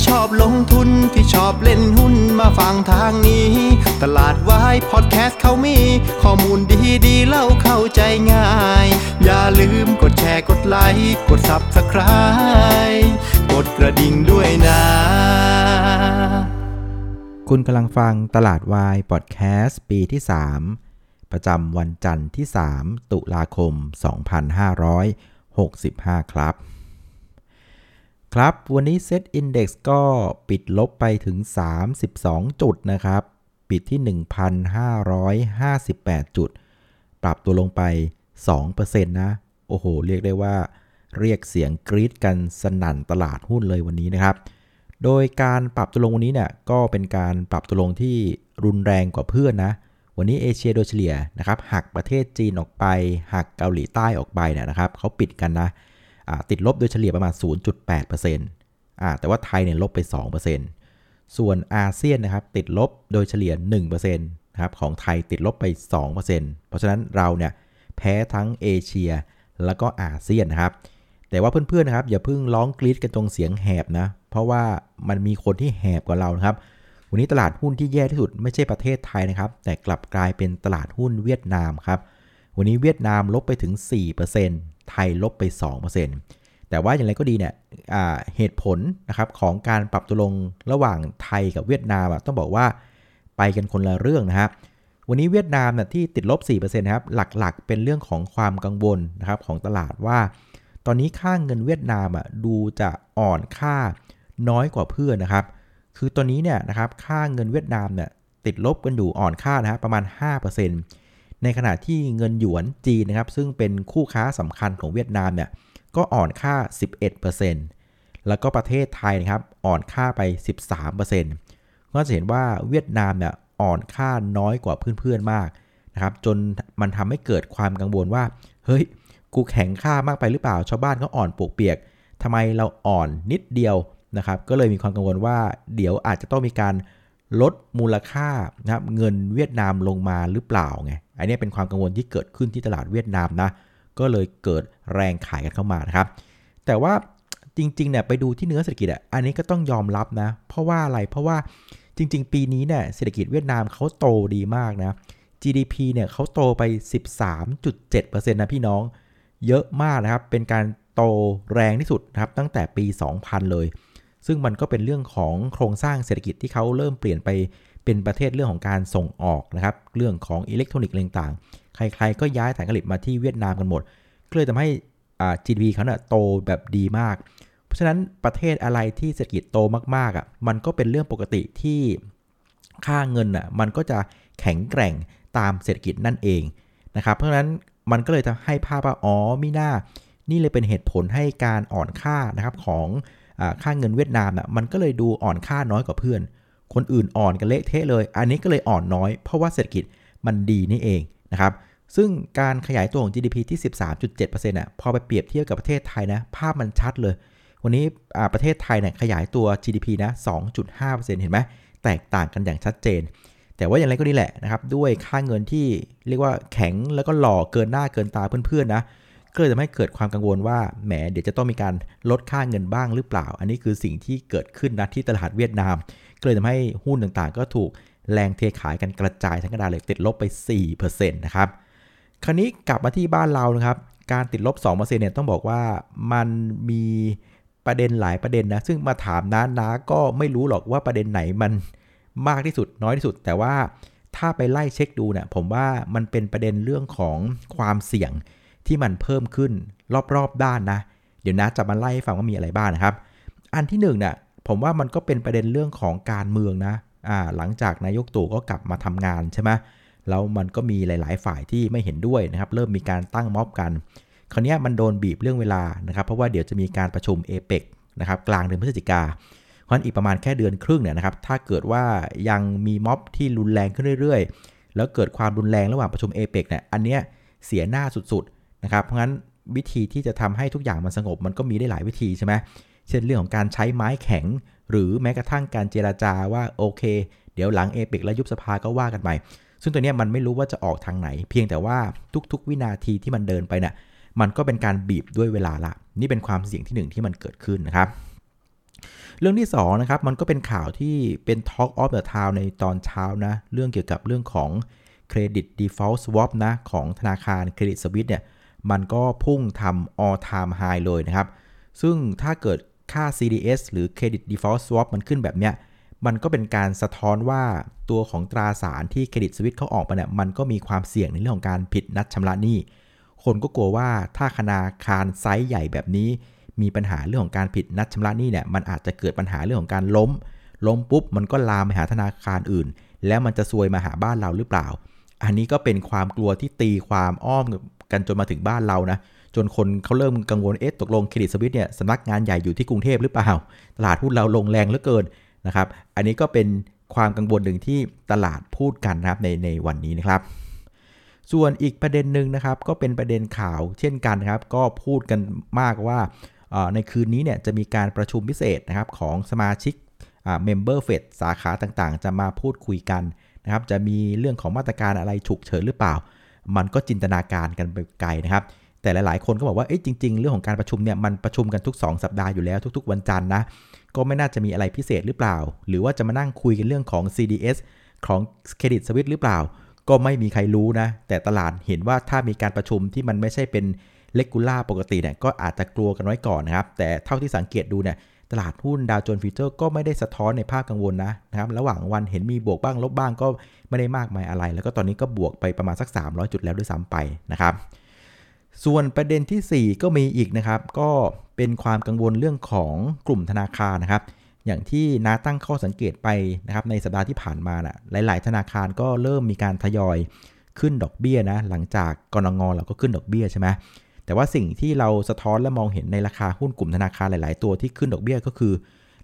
ที่ชอบลงทุนที่ชอบเล่นหุ้นมาฟังทางนี้ ตลาดวายพอดแคสต์เขามี ข้อมูลดีดีเล่าเข้าใจง่าย อย่าลืมกดแชร์กดไลค์กด Subscribe กดกระดิ่งด้วยนะ คุณกำลังฟังตลาดวายพอดแคสต์ปีที่ 3 ประจำวันจันทร์ที่ 3 ตุลาคม 2565 ครับ ครับ วันนี้ Set Index ก็ปิดลบไปถึง 32 จุดนะครับ ปิดที่ 1,558 จุด ปรับตัวลงไป 2%นะ โอ้โห เรียกได้ว่า เรียกเสียงกรี๊ดกันสนั่นตลาดหุ้นเลยวันนี้นะครับ โดยการปรับตัวลงวันนี้เนี่ยก็เป็นการปรับตัวลงที่รุนแรงกว่าเพื่อนนะ วันนี้เอเชียโดยเฉลี่ยนะครับหักประเทศจีนออกไปหักเกาหลีใต้ออกไปเนี่ยนะครับเขาปิดกันนะ ติดลบโดยเฉลี่ยประมาณ 0.8%แต่ว่าไทยเนี่ยลบไป 2%ส่วนอาเซียนนะครับติดลบโดยเฉลี่ย 1%นะครับของไทยติดลบไป 2%เพราะฉะนั้นเราเนี่ยแพ้ทั้งเอเชียแล้วก็อาเซียนนะครับ แต่ว่าเพื่อนๆนะครับอย่าเพิ่งร้องกรี๊ดกันตรงเสียงแหบนะ เพราะว่ามันมีคนที่แหบกว่าเรานะครับ วันนี้ตลาดหุ้นที่แย่ที่สุดไม่ใช่ประเทศไทยนะครับ แต่กลับกลายเป็นตลาดหุ้นเวียดนามครับ วันนี้เวียดนามลบไปถึง 4% ไทยลบไป 2%แต่ว่าอย่างไรก็ดีเนี่ยเหตุผลนะครับของการปรับตัวลงระหว่างไทยกับเวียดนามอะต้องบอกว่าไปกันคนละเรื่องนะครับวันนี้เวียดนามเนี่ยที่ติดลบ 4%นะครับหลักๆ เป็นเรื่องของความกังวลนะครับของตลาดว่า ตอนนี้ค่าเงินเวียดนามอะดูจะอ่อนค่าน้อยกว่าเพื่อนนะครับ คือตอนนี้เนี่ยนะครับค่าเงินเวียดนามเนี่ยติดลบกันอยู่อ่อนค่านะฮะประมาณ 5% ในขณะที่เงินหยวนจีนนะครับซึ่งเป็นคู่ค้าสำคัญของเวียดนามเนี่ยก็อ่อนค่า 11%แล้วก็ประเทศไทยนะครับอ่อนค่าไป 13%ก็จะเห็นว่าเวียดนามเนี่ยอ่อนค่าน้อยกว่าเพื่อนๆมากนะครับจนมันทำให้เกิดความกังวลว่า เฮ้ย กูแข็งค่ามากไปหรือเปล่า ชาวบ้านก็อ่อนปวกเปียกทำไมเราอ่อนนิดเดียวนะครับ ก็เลยมีความกังวลว่าเดี๋ยวอาจจะต้องมีการ ลดมูลค่านะครับเงินเวียดนามลงมาหรือเปล่าไงอันนี้เป็นความกังวลที่เกิดขึ้นที่ตลาดเวียดนามนะ ก็เลยเกิดแรงขายกันเข้ามานะครับ แต่ว่าจริงๆเนี่ยไปดูที่เนื้อเศรษฐกิจอะอันนี้ก็ต้องยอมรับนะ เพราะว่าอะไรเพราะว่าจริง ๆ ปีนี้เนี่ยเศรษฐกิจเวียดนามเขาโตดีมากนะ GDP เนี่ยเขาโตไป 13.7%นะพี่น้อง เยอะมากนะครับ เป็นการโตแรงที่สุดนะครับตั้งแต่ปี 2000 เลย ซึ่งมันก็เป็นเรื่องของโครงสร้างเศรษฐกิจที่เขาเริ่มเปลี่ยนไปเป็นประเทศเรื่องของการส่งออกนะครับ เรื่องของอิเล็กทรอนิกส์ต่างๆ ใครๆก็ย้ายฐานผลิตมาที่เวียดนามกันหมด ก็เลยทำให้ GDP เขาเนี่ยโตแบบดีมาก เพราะฉะนั้นประเทศอะไรที่เศรษฐกิจโตมากๆอะ มันก็เป็นเรื่องปกติที่ค่าเงินอะ มันก็จะแข็งแกร่งตามเศรษฐกิจนั่นเองนะครับ เพราะฉะนั้นมันก็เลยทำให้ภาพว่าอ๋อมิน่า นี่เลยเป็นเหตุผลให้การอ่อนค่านะครับของ ค่าเงินเวียดนามน่ะมันก็เลยดูอ่อนค่าน้อยกว่าเพื่อน คนอื่นอ่อนกันเละเทะเลย อันนี้ก็เลยอ่อนน้อย เพราะว่าเศรษฐกิจมันดีนี่เองนะครับซึ่งการขยายตัวของ GDP ที่ 13.7%อะพอไปเปรียบเทียบกับประเทศไทยนะภาพมันชัดเลย วันนี้อ่าประเทศไทยเนี่ยขยายตัว GDP นะ2.5%เห็นไหมแตกต่างกันอย่างชัดเจน แต่ว่าอย่างไรก็ดีแหละนะครับ ด้วยค่าเงินที่เรียกว่าแข็งแล้วก็หล่อเกินหน้าเกินตาเพื่อนๆนะ ก็เลยทำให้เกิดความกังวลว่าแหมเดี๋ยวจะต้องมีการลดค่าเงินบ้างหรือเปล่า อันนี้คือสิ่งที่เกิดขึ้นนะที่ตลาดเวียดนาม ก็เลยทำให้หุ้นต่างๆ ก็ถูกแรงเทขายกันกระจายทั้งกระดานเลยติดลบไป 4%นะครับคราวนี้กลับมาที่บ้านเรานะครับ การติดลบ 2%เนี่ยต้องบอกว่ามันมีประเด็นหลายประเด็นนะ ซึ่งมาถามน้าน้าก็ไม่รู้หรอกว่าประเด็นไหนมันมากที่สุดน้อยที่สุด แต่ว่าถ้าไปไล่เช็คดูเนี่ยผมว่ามันเป็นประเด็นเรื่องของความเสี่ยง ที่มันเพิ่มขึ้นรอบๆด้านนะ เดี๋ยวนะจะมาไล่ให้ฟังว่ามีอะไรบ้างนะครับ อันที่หนึ่งเนี่ยผมว่ามันก็เป็นประเด็นเรื่องของการเมืองนะอ่าหลังจากนายกตู่ก็กลับมาทำงานใช่ไหมแล้วมันก็มีหลาย ๆ ฝ่ายที่ไม่เห็นด้วยนะครับ เริ่มมีการตั้งม็อบกัน คราวนี้มันโดนบีบเรื่องเวลานะครับ เพราะว่าเดี๋ยวจะมีการประชุมเอเปกนะครับกลางเดือนพฤศจิกาเพราะนั้นอีกประมาณแค่เดือนครึ่งเนี่ยนะครับ ถ้าเกิดว่ายังมีม็อบที่รุนแรงขึ้นเรื่อย ๆ แล้วเกิดความรุนแรงระหว่างประชุมเอเปกเนี่ย อันเนี้ยเสียหน้าสุด ๆ นะครับ เพราะงั้นวิธีที่จะทำให้ทุกอย่างมันสงบมันก็มีได้หลายวิธีใช่ไหมเช่นเรื่องของการใช้ไม้แข็ง หรือแม้กระทั่งการเจราจาว่าโอเค เดี๋ยวหลังเอเปกแล้วยุบสภาก็ว่ากันไป ซึ่งตัวนี้มันไม่รู้ว่าจะออกทางไหน เพียงแต่ว่าทุกๆ วินาทีที่มันเดินไปเนี่ยมันก็เป็นการบีบด้วยเวลาละ นี่เป็นความเสี่ยงที่หนึ่งที่มันเกิดขึ้นนะครับ เรื่องที่2นะครับมันก็เป็นข่าวที่เป็น Talk of the Town ในตอนเช้านะ เรื่องเกี่ยวกับเรื่องของ Credit Default Swap นะของธนาคารเครดิตสวิสเนี่ย มันก็พุ่งทำ all time high เลยนะครับ ซึ่งถ้าเกิดค่า CDS หรือ Credit Default Swap มันขึ้นแบบเนี้ย มันก็เป็นการสะท้อนว่าตัวของตราสารที่เครดิตสวิตเขาออกมาเนี่ยมันก็มีความเสี่ยงในเรื่องของการผิดนัดชำระหนี้ คนก็กลัวว่าถ้าธนาคารไซส์ใหญ่แบบนี้ มีปัญหาเรื่องของการผิดนัดชำระหนี้เนี่ย มันอาจจะเกิดปัญหาเรื่องของการล้ม ล้มปุ๊บมันก็ลามไปหาธนาคารอื่น แล้วมันจะซวยมาหาบ้านเราหรือเปล่า อันนี้ก็เป็นความกลัวที่ตีความอ้อม กันจนมาถึงบ้านเรานะ จนคนเขาเริ่มกังวลเอ๊ะตกลงเครดิตสวิตเนี่ยสำนักงานใหญ่อยู่ที่กรุงเทพหรือเปล่า ตลาดหุ้นเราลงแรงเหลือเกินนะครับ อันนี้ก็เป็นความกังวลหนึ่งที่ตลาดพูดกันนะครับในในวันนี้นะครับ ส่วนอีกประเด็นหนึ่งนะครับ ก็เป็นประเด็นข่าวเช่นกันนะครับ ก็พูดกันมากว่าในคืนนี้เนี่ยจะมีการประชุมพิเศษนะครับของสมาชิก member เฟดสาขาต่างๆ จะมาพูดคุยกันนะครับ จะมีเรื่องของมาตรการอะไรฉุกเฉินหรือเปล่า มันก็จินตนาการกันไปไกลนะครับ แต่หลายๆ คนก็บอกว่าเอ๊ะจริง ๆ เรื่องของการประชุมเนี่ยมันประชุมกันทุก 2 สัปดาห์อยู่แล้วทุก ๆ วันจันทร์นะก็ไม่น่าจะมีอะไรพิเศษหรือเปล่า หรือว่าจะมานั่งคุยกันเรื่องของ CDS ของ Credit Suisse หรือเปล่า ก็ไม่มีใครรู้นะ แต่ตลาดเห็นว่าถ้ามีการประชุมที่มันไม่ใช่เป็นเลกูล่าปกติเนี่ยก็อาจจะกลัวกันไว้ก่อนนะครับ แต่เท่าที่สังเกตดูเนี่ย ตลาดหุ้นดาวโจนส์ future ก็ไม่ได้สะท้อนในภาพกังวลนะนะครับระหว่างวันเห็นมีบวกบ้างลบบ้างก็ไม่ได้มากมายอะไร แล้วก็ตอนนี้ก็บวกไปประมาณสัก 300 จุดแล้วด้วยซ้ำไปนะครับส่วนประเด็นที่ 4 ก็มีอีกนะครับ ก็เป็นความกังวลเรื่องของกลุ่มธนาคารนะครับ อย่างที่น้าตั้งข้อสังเกตไปนะครับในสัปดาห์ที่ผ่านมานะ่ะหลาย ๆ ธนาคารก็เริ่มมีการทยอยขึ้นดอกเบี้ยนะหลังจากกรงงเราก็ขึ้นดอกเบี้ยใช่ไหม แต่ว่าสิ่งที่เราสะท้อนและมองเห็นในราคาหุ้นกลุ่มธนาคารหลาย ๆ ตัวที่ขึ้นดอกเบี้ยก็คือ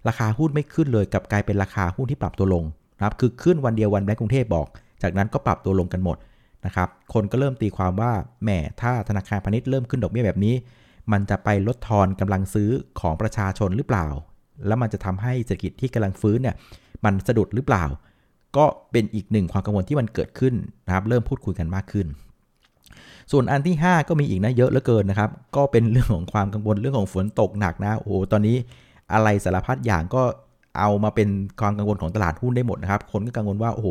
ราคาหุ้นไม่ขึ้นเลยกับกลายเป็นราคาหุ้นที่ปรับตัวลงนะครับคือขึ้นวันเดียววันแบงก์กรุงเทพบอก จากนั้นก็ปรับตัวลงกันหมดนะครับคนก็เริ่มตีความว่าแหมถ้าธนาคารพาณิชย์เริ่มขึ้นดอกเบี้ยแบบนี้ มันจะไปลดทอนกำลังซื้อของประชาชนหรือเปล่า แล้วมันจะทำให้เศรษฐกิจที่กำลังฟื้นเนี่ยมันสะดุดหรือเปล่า ก็เป็นอีกหนึ่งความกังวลที่มันเกิดขึ้นนะครับเริ่มพูดคุยกันมากขึ้น ส่วนอันที่ 5 ก็มีอีกนะเยอะเหลือเกินนะครับ ก็เป็นเรื่องของความกังวลเรื่องของฝนตกหนักนะโอ้ตอนนี้อะไรสารพัดอย่างก็เอามาเป็นความกังวลของตลาดหุ้นได้หมดนะครับ คนก็กังวลว่าโอ้โห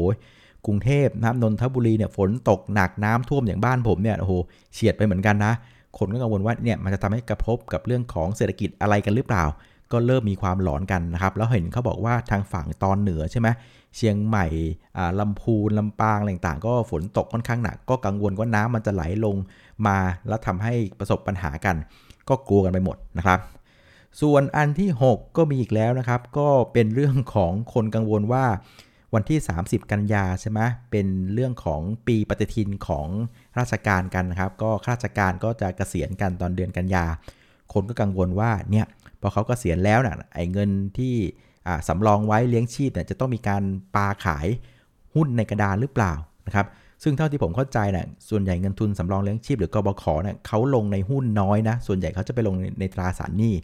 กรุงเทพน้ำนนทบุรีเนี่ยฝนตกหนักน้ำท่วมอย่างบ้านผมเนี่ยโอ้โหเฉียดไปเหมือนกันนะ คนก็กังวลว่าเนี่ยมันจะทำให้กระทบกับเรื่องของเศรษฐกิจอะไรกันหรือเปล่า ก็เริ่มมีความหลอนกันนะครับ แล้วเห็นเขาบอกว่าทางฝั่งตอนเหนือใช่ไหมเชียงใหม่ลำพูนลำปางอะไรต่างๆก็ฝนตกค่อนข้างหนัก ก็กังวลว่าน้ำมันจะไหลลงมา แล้วทำให้ประสบปัญหากัน ก็กลัวกันไปหมดนะครับ ส่วนอันที่ 6 ก็มีอีกแล้วนะครับ ก็เป็นเรื่องของคนกังวลว่าวันที่ 30 กันยาใช่ไหมเป็นเรื่องของปีปฏิทินของราชการกันนะครับ ก็ข้าราชการก็จะเกษียณกันตอนเดือนกันยา คนก็กังวลว่าเนี่ย อเขาก็เสียณแล้วนะ่ะไอ้เงินที่สำรองไว้เลี้ยงชีพเนี่ยจะต้องมีการปาขายหุ้นในกระดานหรือเปล่านะครับซึ่งเท่าที่ผมเข้าใจนะ่ะส่วนใหญ่เงินทุนสำรองเลี้ยงชีพหรือกบขเนี่ยเขาลงในหุ้นน้อยนะส่วนใหญ่เขาจะไปลงในตราสารหนี้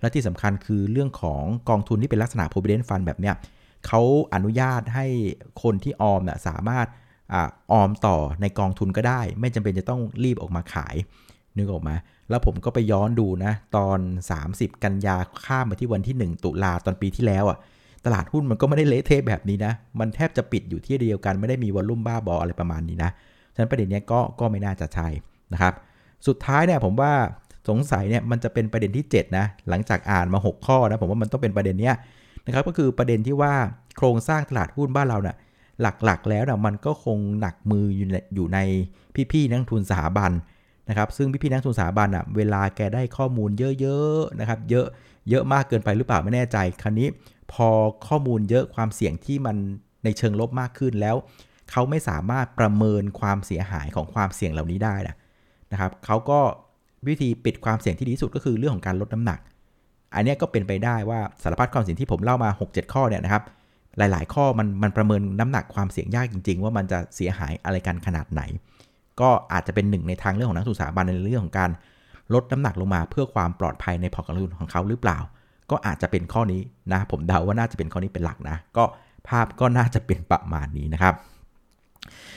และที่สำคัญคือเรื่องของกองทุนที่เป็นลักษณะ provident fund แบบเนี้ยเขาอนุญาตให้คนที่ออมนะ่ะสามารถออมต่อในกองทุนก็ได้ ไม่จำเป็นจะต้องรีบออกมาขาย นึกออกมาแล้วผมก็ไปย้อนดูนะ ตอน 30 กันยาข้ามมาที่วันที่ 1 ตุลาตอนปีที่แล้วอะ่ะตลาดหุ้นมันก็ไม่ได้เละเทะแบบนี้นะ มันแทบจะปิดอยู่ที่เดียวกันไม่ได้มีวอลลุ่มบ้าบออะไรประมาณนี้นะ ฉะนั้นประเด็นนี้ก็ก็ไม่น่าจะใช่นะครับ สุดท้ายเนี่ยผมว่าสงสัยเนี่ยมันจะเป็นประเด็นที่ 7 นะ หลังจากอ่านมา 6 ข้อนะผมว่ามันต้องเป็นประเด็นเนี้ยนะครับก็คือประเด็นที่ว่าโครงสร้างตลาดหุ้นบ้านเราเนะ่ยหลักๆ แล้วนะมันก็คงหนักมืออยู่ในอยู่ในพี่ๆนักทุนสถาบัน นะครับซึ่งพี่ๆนักทุนสถาบันอะเวลาแกได้ข้อมูลเยอะๆนะครับเยอะเยอะมากเกินไปหรือเปล่าไม่แน่ใจคราวนี้พอข้อมูลเยอะความเสี่ยงที่มันในเชิงลบมากขึ้นแล้วเขาไม่สามารถประเมินความเสียหายของความเสี่ยงเหล่านี้ได้นะนะครับเขาก็วิธีปิดความเสี่ยงที่ดีที่สุดก็คือเรื่องของการลดน้ำหนัก อันนี้ก็เป็นไปได้ว่าสารพัดความเสี่ยงที่ผมเล่ามา 6-7 ข้อเนี่ยนะครับหลาย ๆ ข้อมันมันประเมินน้ำหนักความเสี่ยงยากจริง ๆ ว่ามันจะเสียหายอะไรกันขนาดไหน ก็อาจจะเป็นหนึ่งในทางเรื่องของนักศึกษาบันในเรื่องของการลดน้ำหนักลงมาเพื่อความปลอดภัยในพอร์ตการลงทุนของเขาหรือเปล่า ก็อาจจะเป็นข้อนี้นะ ผมเดาว่าน่าจะเป็นข้อนี้เป็นหลักนะ ก็ภาพก็น่าจะเป็นประมาณนี้นะครับ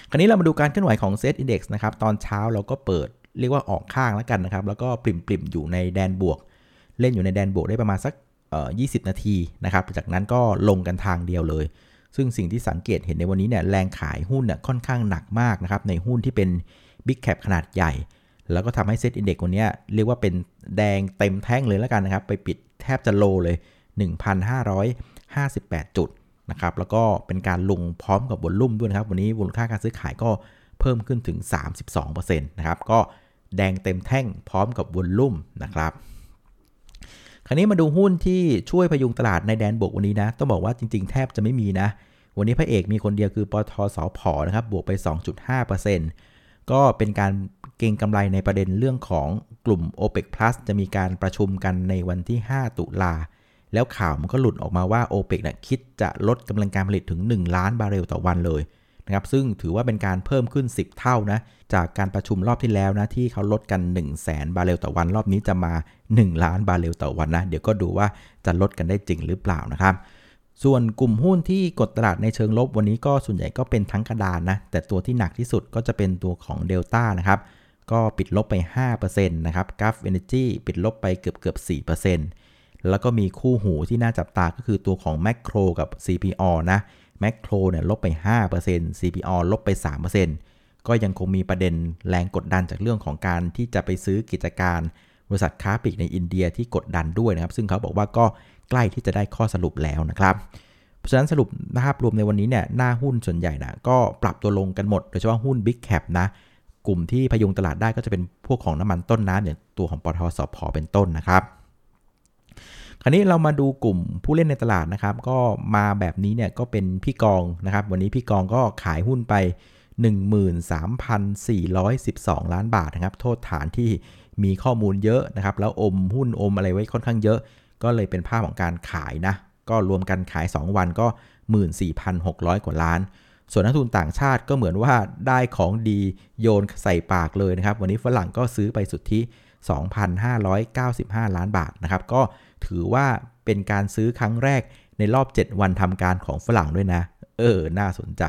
คราวนี้เรามาดูการเคลื่อนไหวของเซตอินดี x นะครับ ตอนเช้าเราก็เปิดเรียกว่าออกข้างแล้วกันนะครับ แล้วก็ปริ่มปริ่มอยู่ในแดนบวก เล่นอยู่ในแดนบวกได้ประมาณสักเอ่อ20 นาทีนะครับ จากนั้นก็ลงกันทางเดียวเลย ซึ่งสิ่งที่สังเกตเห็นในวันนี้เนี่ยแรงขายหุ้นเนี่ยค่อนข้างหนักมากนะครับในหุ้นที่เป็น Big Cap ขนาดใหญ่ แล้วก็ทำให้ SET Index วันนี้เรียกว่าเป็นแดงเต็มแท่งเลยแล้วกันนะครับ ไปปิดแทบจะโลเลย 1,558 จุดนะครับแล้วก็เป็นการลงพร้อมกับวอลลุ่มด้วยนะครับ วันนี้มูลค่าการซื้อขายก็เพิ่มขึ้นถึง 32%นะครับก็แดงเต็มแท่งพร้อมกับวอลลุ่มนะครับ คราวนี้มาดูหุ้นที่ช่วยพยุงตลาดในแดนบวกวันนี้นะ ต้องบอกว่าจริงๆ แทบจะไม่มีนะ วันนี้พระเอกมีคนเดียวคือปทสพนะครับบวกไป 2.5%ก็เป็นการเก็งกำไรในประเด็นเรื่องของกลุ่ม OPEC Plus จะมีการประชุมกันในวันที่ 5 ตุลา แล้วข่าวมันก็หลุดออกมาว่า OPEC นะคิดจะลดกำลังการผลิตถึง 1 ล้านบาร์เรลต่อวันเลย นะครับซึ่งถือว่าเป็นการเพิ่มขึ้น 10 เท่านะจากการประชุมรอบที่แล้วนะที่เขาลดกัน 1 0 0 0 0แสนบาร์เรลต่อวันรอบนี้จะมา 1 ล้านบาร์เรลต่อวันนะเดี๋ยวก็ดูว่าจะลดกันได้จริงหรือเปล่านะครับส่วนกลุ่มหุ้นที่กดตลาดในเชิงลบวันนี้ก็ส่วนใหญ่ก็เป็นทั้งกระดานนะแต่ตัวที่หนักที่สุดก็จะเป็นตัวของ Delta นะครับก็ปิดลบไป 5%นะครับ g u f Energy ปิดลบไปเกือบเกือบ4%แล้วก็มีคู่หูที่น่าจับตาก็คือตัวของ Macro กับ CPO นะ Macro เนี่ยลบไป 5% CPO ลบไป 3%ก็ยังคงมีประเด็นแรงกดดันจากเรื่องของการที่จะไปซื้อกิจการบริษัทค้าปลีกในอินเดียที่กดดันด้วยนะครับ ซึ่งเขาบอกว่าก็ใกล้ที่จะได้ข้อสรุปแล้วนะครับ เพราะฉะนั้นสรุปภาพรวมในวันนี้เนี่ยหน้าหุ้นส่วนใหญ่นะก็ปรับตัวลงกันหมด โดยเฉพาะหุ้น Big Cap นะ กลุ่มที่พยุงตลาดได้ก็จะเป็นพวกของน้ำมันต้นน้ำอย่างตัวของปทสพเป็นต้นนะครับ คราวนี้เรามาดูกลุ่มผู้เล่นในตลาดนะครับ ก็มาแบบนี้เนี่ยก็เป็นพี่กองนะครับ วันนี้พี่กองก็ขายหุ้นไป 13,412 ล้านบาทนะครับ โทษฐานที่มีข้อมูลเยอะนะครับ แล้วอมหุ้นอมอะไรไว้ค่อนข้างเยอะ ก็เลยเป็นภาพของการขายนะ ก็รวมกันขาย 2 วันก็ 14,600 กว่าล้าน ส่วนนักทุนต่างชาติก็เหมือนว่าได้ของดีโยนใส่ปากเลยนะครับ วันนี้ฝรั่งก็ซื้อไปสุทธิ 2,595 ล้านบาทนะครับ ก็ ถือว่าเป็นการซื้อครั้งแรกในรอบ 7 วันทำการของฝรั่งด้วยนะ เออ น่าสนใจ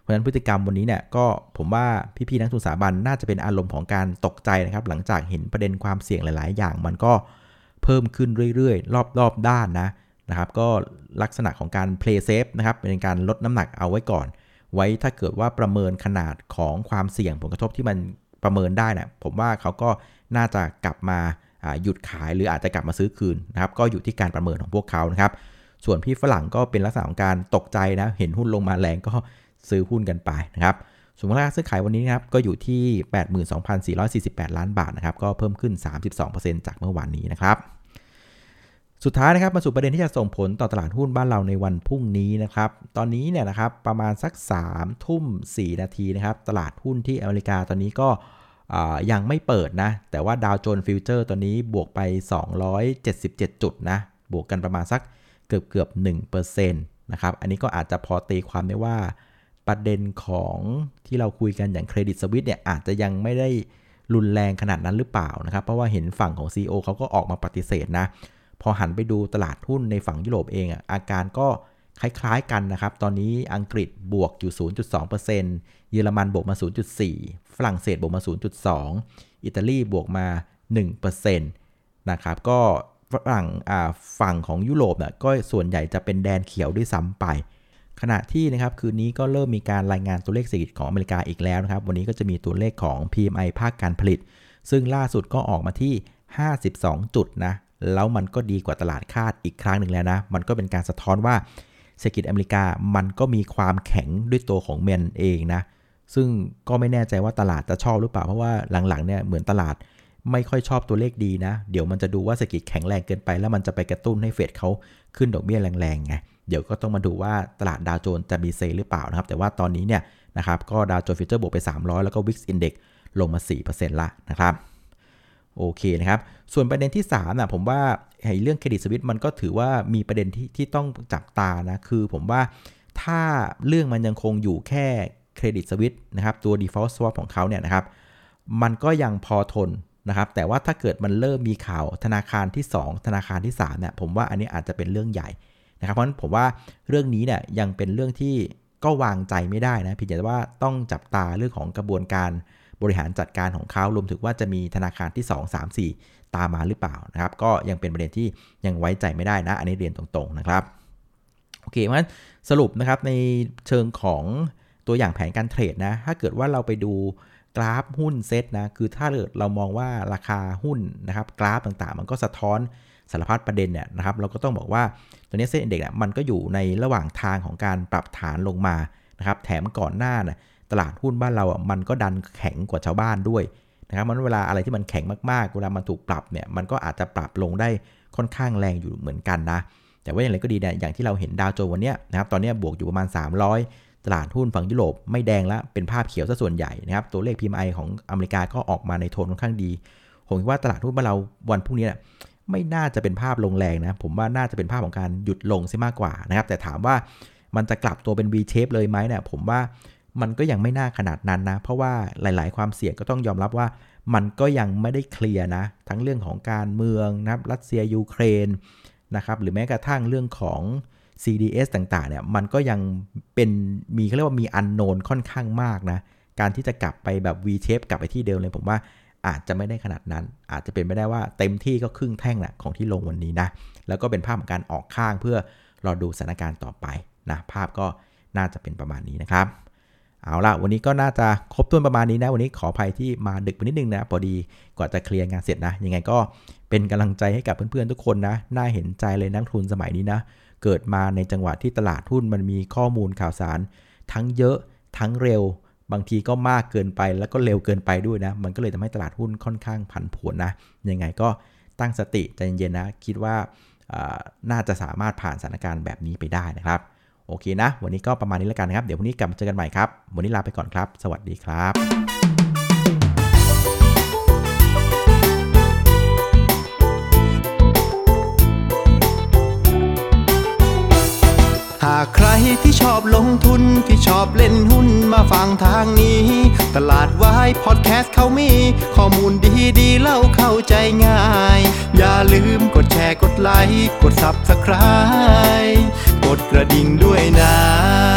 เพราะฉะนั้นพฤติกรรมวันนี้เนี่ยก็ผมว่าพี่ๆนักทุนสถาบันน่าจะเป็นอารมณ์ของการตกใจนะครับ หลังจากเห็นประเด็นความเสี่ยงหลาย ๆ อย่างมันก็เพิ่มขึ้นเรื่อย ๆ รอบ ๆ ด้านนะนะครับ ก็ลักษณะของการ play safe นะครับเป็นการลดน้ำหนักเอาไว้ก่อน ไว้ถ้าเกิดว่าประเมินขนาดของความเสี่ยงผลกระทบที่มันประเมินได้นะผมว่าเขาก็น่าจะกลับมา หยุดขายหรืออาจจะกลับมาซื้อคืนนะครับก็อยู่ที่การประเมินของพวกเขานะครับส่วนพี่ฝรั่งก็เป็นลักษณะของการตกใจนะเห็นหุ้นลงมาแรงก็ซื้อหุ้นกันไปนะครับส่วนมูลค่าซื้อขายวันนี้นะครับก็อยู่ที่ 82,448 ล้านบาทนะครับก็เพิ่มขึ้น 32%จากเมื่อวานนี้นะครับสุดท้ายนะครับมาสู่ประเด็นที่จะส่งผลต่อตลาดหุ้นบ้านเราในวันพรุ่งนี้นะครับ ตอนนี้เนี่ยนะครับประมาณสัก3ทุ่ม4นาทีนะครับ ตลาดหุ้นที่อเมริกาตอนนี้ก็ ยังไม่เปิดนะ แต่ว่าดาวโจนส์ฟิวเจอร์ตอนนี้บวกไป 277 จุดนะ บวกกันประมาณสักเกือบเกือบ1%นะครับ อันนี้ก็อาจจะพอตีความได้ว่าประเด็นของที่เราคุยกันอย่างเครดิตสวิตเนี่ยอาจจะยังไม่ได้รุนแรงขนาดนั้นหรือเปล่านะครับ เพราะว่าเห็นฝั่งของ CEO เขาก็ออกมาปฏิเสธนะ พอหันไปดูตลาดหุ้นในฝั่งยุโรปเองอะอาการก็ คล้ายๆกันนะครับ ตอนนี้อังกฤษบวกอยู่ 0.2%เยอรมันบวกมา 0.4 ฝรั่งเศสบวกมา 0.2 อิตาลีบวกมา 1%นะครับ ก็ฝั่งฝั่งของยุโรปน่ะก็ส่วนใหญ่จะเป็นแดนเขียวด้วยซ้ำไป ขณะที่นะครับคืนนี้ก็เริ่มมีการรายงานตัวเลขเศรษฐกิจของอเมริกาอีกแล้วนะครับ วันนี้ก็จะมีตัวเลขของ PMI ภาคการผลิต ซึ่งล่าสุดก็ออกมาที่ 52 จุดนะ แล้วมันก็ดีกว่าตลาดคาดอีกครั้งหนึ่งแล้วนะ มันก็เป็นการสะท้อนว่า เศรษฐกิจอเมริกามันก็มีความแข็งด้วยตัวของเมนเองนะ ซึ่งก็ไม่แน่ใจว่าตลาดจะชอบหรือเปล่า เพราะว่าหลังๆเนี่ยเหมือนตลาดไม่ค่อยชอบตัวเลขดีนะ เดี๋ยวมันจะดูว่าเศรษฐกิจแข็งแรงเกินไป แล้วมันจะไปกระตุ้นให้เฟดเขาขึ้นดอกเบี้ยแรงๆไง เดี๋ยวก็ต้องมาดูว่าตลาดดาวโจนส์จะมีเซหรือเปล่านะครับ แต่ว่าตอนนี้เนี่ยนะครับก็ดาวโจนส์ future บวกไป 300 แล้วก็ VIX Index ลงมา 4%ละนะครับ โอเคนะครับ ส่วนประเด็นที่3นะผมว่าไอ้เรื่อง Credit Suisse มันก็ถือว่ามีประเด็นที่ที่ต้องจับตานะ คือผมว่าถ้าเรื่องมันยังคงอยู่แค่ Credit Suisse นะครับตัว default swap ของเขาเนี่ยนะครับ มันก็ยังพอทนนะครับ แต่ว่าถ้าเกิดมันเริ่มมีข่าวธนาคารที่ 2 ธนาคารที่3เนี่ยผมว่าอันนี้อาจจะเป็นเรื่องใหญ่นะครับ เพราะฉะนั้นผมว่าเรื่องนี้เนี่ยยังเป็นเรื่องที่ก็วางใจไม่ได้นะเพียงแต่ว่าต้องจับตาเรื่องของกระบวนการ บริหารจัดการของเขารวมถึงว่าจะมีธนาคารที่ 2 3 4 ตามมาหรือเปล่านะครับ ก็ยังเป็นประเด็นที่ยังไว้ใจไม่ได้นะ อันนี้เรียนตรงๆนะครับโอเคเพราะฉะนั้นสรุปนะครับในเชิงของตัวอย่างแผนการเทรดนะ ถ้าเกิดว่าเราไปดูกราฟหุ้นเซตนะ คือถ้าเกิดเรามองว่าราคาหุ้นนะครับ กราฟต่างๆ มันก็สะท้อนสารพัดประเด็นเนี่ยนะครับ เราก็ต้องบอกว่าตัวนี้เซตอินเด็กซ์มันก็อยู่ในระหว่างทางของการปรับฐานลงมานะครับ แถมก่อนหน้านะ ตลาดหุ้นบ้านเราอะมันก็ดันแข็งกว่าชาวบ้านด้วยนะครับมันเวลาอะไรที่มันแข็งมากๆ เวลามันถูกปรับเนี่ยมันก็อาจจะปรับลงได้ค่อนข้างแรงอยู่เหมือนกันนะ แต่ว่าอย่างไรก็ดีเนี่ยอย่างที่เราเห็นดาวโจนวันนี้นะครับตอนนี้บวกอยู่ประมาณ 300 ตลาดหุ้นฝั่งยุโรปไม่แดงแล้วเป็นภาพเขียวซะส่วนใหญ่นะครับตัวเลข PMI ของอเมริกาก็ออกมาในโทนค่อนข้างดีผมคิดว่าตลาดหุ้นบ้านเราวันพรุ่งนี้ไม่น่าจะเป็นภาพลงแรงนะ ผมว่าน่าจะเป็นภาพของการหยุดลงซะมากกว่านะครับ แต่ถามว่ามันจะกลับตัวเป็น V shape เลยไหมเนี่ยผมว่า มันก็ยังไม่น่าขนาดนั้นนะ เพราะว่าหลาย ๆ ความเสี่ยงก็ต้องยอมรับว่า มันก็ยังไม่ได้เคลียร์นะ ทั้งเรื่องของการเมืองนะรับรัสเซียยูเครนนะครับหรือแม้กระทั่งเรื่องของ CDS ต่างๆเนี่ยมันก็ยังเป็นมีเขาเรียกว่ามีอันโนนค่อนข้างมากนะ การที่จะกลับไปแบบ V shape กลับไปที่เดิมเลยผมว่าอาจจะไม่ได้ขนาดนั้น อาจจะเป็นไม่ได้ว่าเต็มที่ก็ครึ่งแท่งนะของที่ลงวันนี้นะ แล้วก็เป็นภาพของการออกข้างเพื่อรอดูสถานการณ์ต่อไปนะ ภาพก็น่าจะเป็นประมาณนี้นะครับ เอาละวันนี้ก็น่าจะครบถ้วนประมาณนี้นะ วันนี้ขออภัยที่มาดึกไปนิดนึงนะพอดีกว่าจะเคลียร์งานเสร็จนะ ยังไงก็เป็นกำลังใจให้กับเพื่อนๆทุกคนนะ น่าเห็นใจเลยนักทุนสมัยนี้นะ เกิดมาในจังหวะที่ตลาดหุ้นมันมีข้อมูลข่าวสาร ทั้งเยอะทั้งเร็ว บางทีก็มากเกินไปแล้วก็เร็วเกินไปด้วยนะ มันก็เลยทำให้ตลาดหุ้นค่อนข้างผันผวนนะ ยังไงก็ตั้งสติใจเย็นๆนะ คิดว่าน่าจะสามารถผ่านสถานการณ์แบบนี้ไปได้นะครับ โอเคนะ วันนี้ก็ประมาณนี้แล้วกันนะครับ เดี๋ยวพรุ่งนี้กลับมาเจอกันใหม่ครับ วันนี้ลาไปก่อนครับ สวัสดีครับหากใครที่ชอบลงทุนที่ชอบเล่นหุ้นมาฟังทางนี้ ตลาดวายพอดแคสต์เขามี ข้อมูลดีๆเล่าเข้าใจง่าย อย่าลืมกดแชร์กดไลค์กด Subscribe กดกระดิ่งด้วยนะ